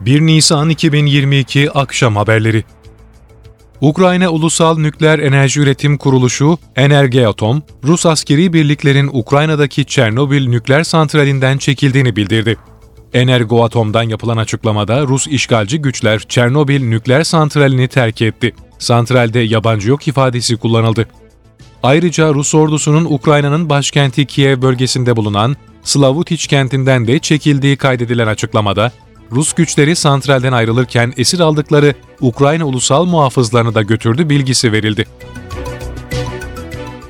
1 Nisan 2022 Akşam Haberleri Ukrayna Ulusal Nükleer Enerji Üretim Kuruluşu Energeatom, Rus askeri birliklerin Ukrayna'daki Çernobil nükleer santralinden çekildiğini bildirdi. Energoatom'dan yapılan açıklamada Rus işgalci güçler Çernobil nükleer santralini terk etti. Santralde yabancı yok ifadesi kullanıldı. Ayrıca Rus ordusunun Ukrayna'nın başkenti Kiev bölgesinde bulunan Slavutich kentinden de çekildiği kaydedilen açıklamada, Rus güçleri santralden ayrılırken esir aldıkları Ukrayna ulusal muhafızlarını da götürdü bilgisi verildi.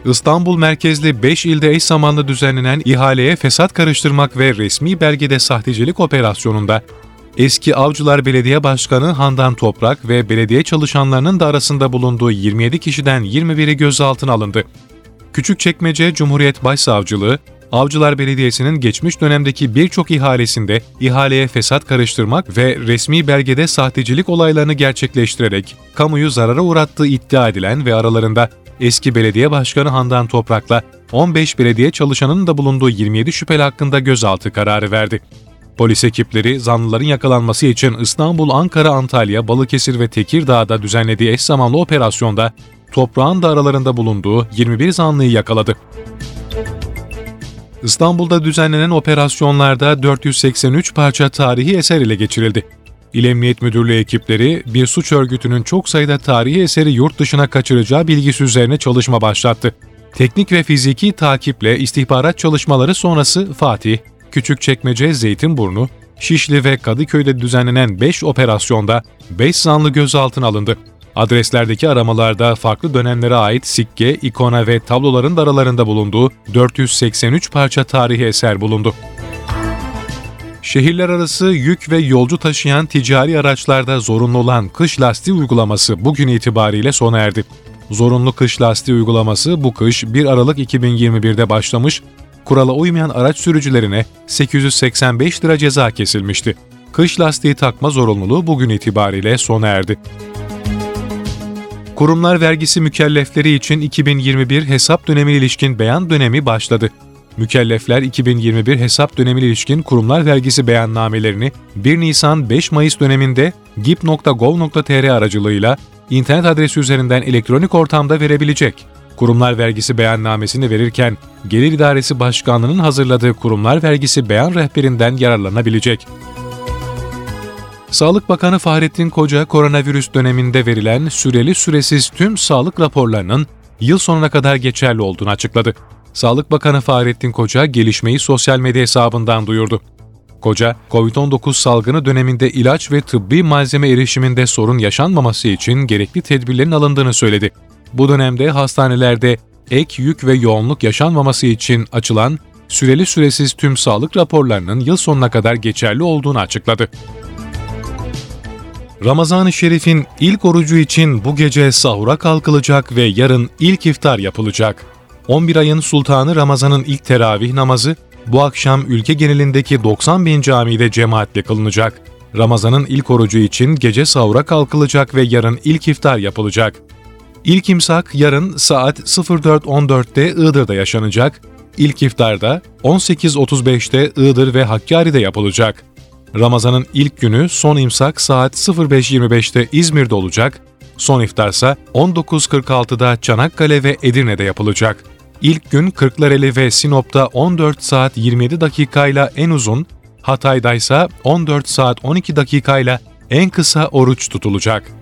İstanbul merkezli 5 ilde eş zamanlı düzenlenen ihaleye fesat karıştırmak ve resmi belgede sahtecilik operasyonunda eski Avcılar Belediye Başkanı Handan Toprak ve belediye çalışanlarının da arasında bulunduğu 27 kişiden 21'i gözaltına alındı. Küçükçekmece Cumhuriyet Başsavcılığı, Avcılar Belediyesi'nin geçmiş dönemdeki birçok ihalesinde ihaleye fesat karıştırmak ve resmi belgede sahtecilik olaylarını gerçekleştirerek kamuyu zarara uğrattığı iddia edilen ve aralarında eski belediye başkanı Handan Toprak'la 15 belediye çalışanının da bulunduğu 27 şüpheli hakkında gözaltı kararı verdi. Polis ekipleri zanlıların yakalanması için İstanbul, Ankara, Antalya, Balıkesir ve Tekirdağ'da düzenlediği eş zamanlı operasyonda toprağın da aralarında bulunduğu 21 zanlıyı yakaladı. İstanbul'da düzenlenen operasyonlarda 483 parça tarihi eser ile geçirildi. İl Emniyet Müdürlüğü ekipleri bir suç örgütünün çok sayıda tarihi eseri yurt dışına kaçıracağı bilgisi üzerine çalışma başlattı. Teknik ve fiziki takiple istihbarat çalışmaları sonrası Fatih, Küçükçekmece, Zeytinburnu, Şişli ve Kadıköy'de düzenlenen 5 operasyonda 5 zanlı gözaltına alındı. Adreslerdeki aramalarda farklı dönemlere ait sikke, ikona ve tabloların da aralarında bulunduğu 483 parça tarihi eser bulundu. Şehirler arası yük ve yolcu taşıyan ticari araçlarda zorunlu olan kış lastiği uygulaması bugün itibariyle sona erdi. Zorunlu kış lastiği uygulaması bu kış 1 Aralık 2021'de başlamış, kurala uymayan araç sürücülerine 885 lira ceza kesilmişti. Kış lastiği takma zorunluluğu bugün itibariyle sona erdi. Kurumlar vergisi mükellefleri için 2021 hesap dönemi ilişkin beyan dönemi başladı. Mükellefler 2021 hesap dönemi ilişkin kurumlar vergisi beyannamelerini 1 Nisan 5 Mayıs döneminde gip.gov.tr aracılığıyla internet adresi üzerinden elektronik ortamda verebilecek. Kurumlar vergisi beyannamesini verirken Gelir İdaresi Başkanlığı'nın hazırladığı kurumlar vergisi beyan rehberinden yararlanabilecek. Sağlık Bakanı Fahrettin Koca, koronavirüs döneminde verilen süreli süresiz tüm sağlık raporlarının yıl sonuna kadar geçerli olduğunu açıkladı. Sağlık Bakanı Fahrettin Koca gelişmeyi sosyal medya hesabından duyurdu. Koca, COVID-19 salgını döneminde ilaç ve tıbbi malzeme erişiminde sorun yaşanmaması için gerekli tedbirlerin alındığını söyledi. Bu dönemde hastanelerde ek yük ve yoğunluk yaşanmaması için açılan süreli süresiz tüm sağlık raporlarının yıl sonuna kadar geçerli olduğunu açıkladı. Ramazan-ı Şerif'in ilk orucu için bu gece sahura kalkılacak ve yarın ilk iftar yapılacak. 11 ayın sultanı Ramazan'ın ilk teravih namazı bu akşam ülke genelindeki 90 bin camide cemaatle kılınacak. Ramazan'ın ilk orucu için gece sahura kalkılacak ve yarın ilk iftar yapılacak. İlk imsak yarın saat 04.14'te Iğdır'da yaşanacak. İlk iftar da 18.35'te Iğdır ve Hakkari'de yapılacak. Ramazan'ın ilk günü son imsak saat 05.25'te İzmir'de olacak, son iftarsa 19.46'da Çanakkale ve Edirne'de yapılacak. İlk gün Kırklareli ve Sinop'ta 14 saat 27 dakikayla en uzun, Hatay'da ise 14 saat 12 dakikayla en kısa oruç tutulacak.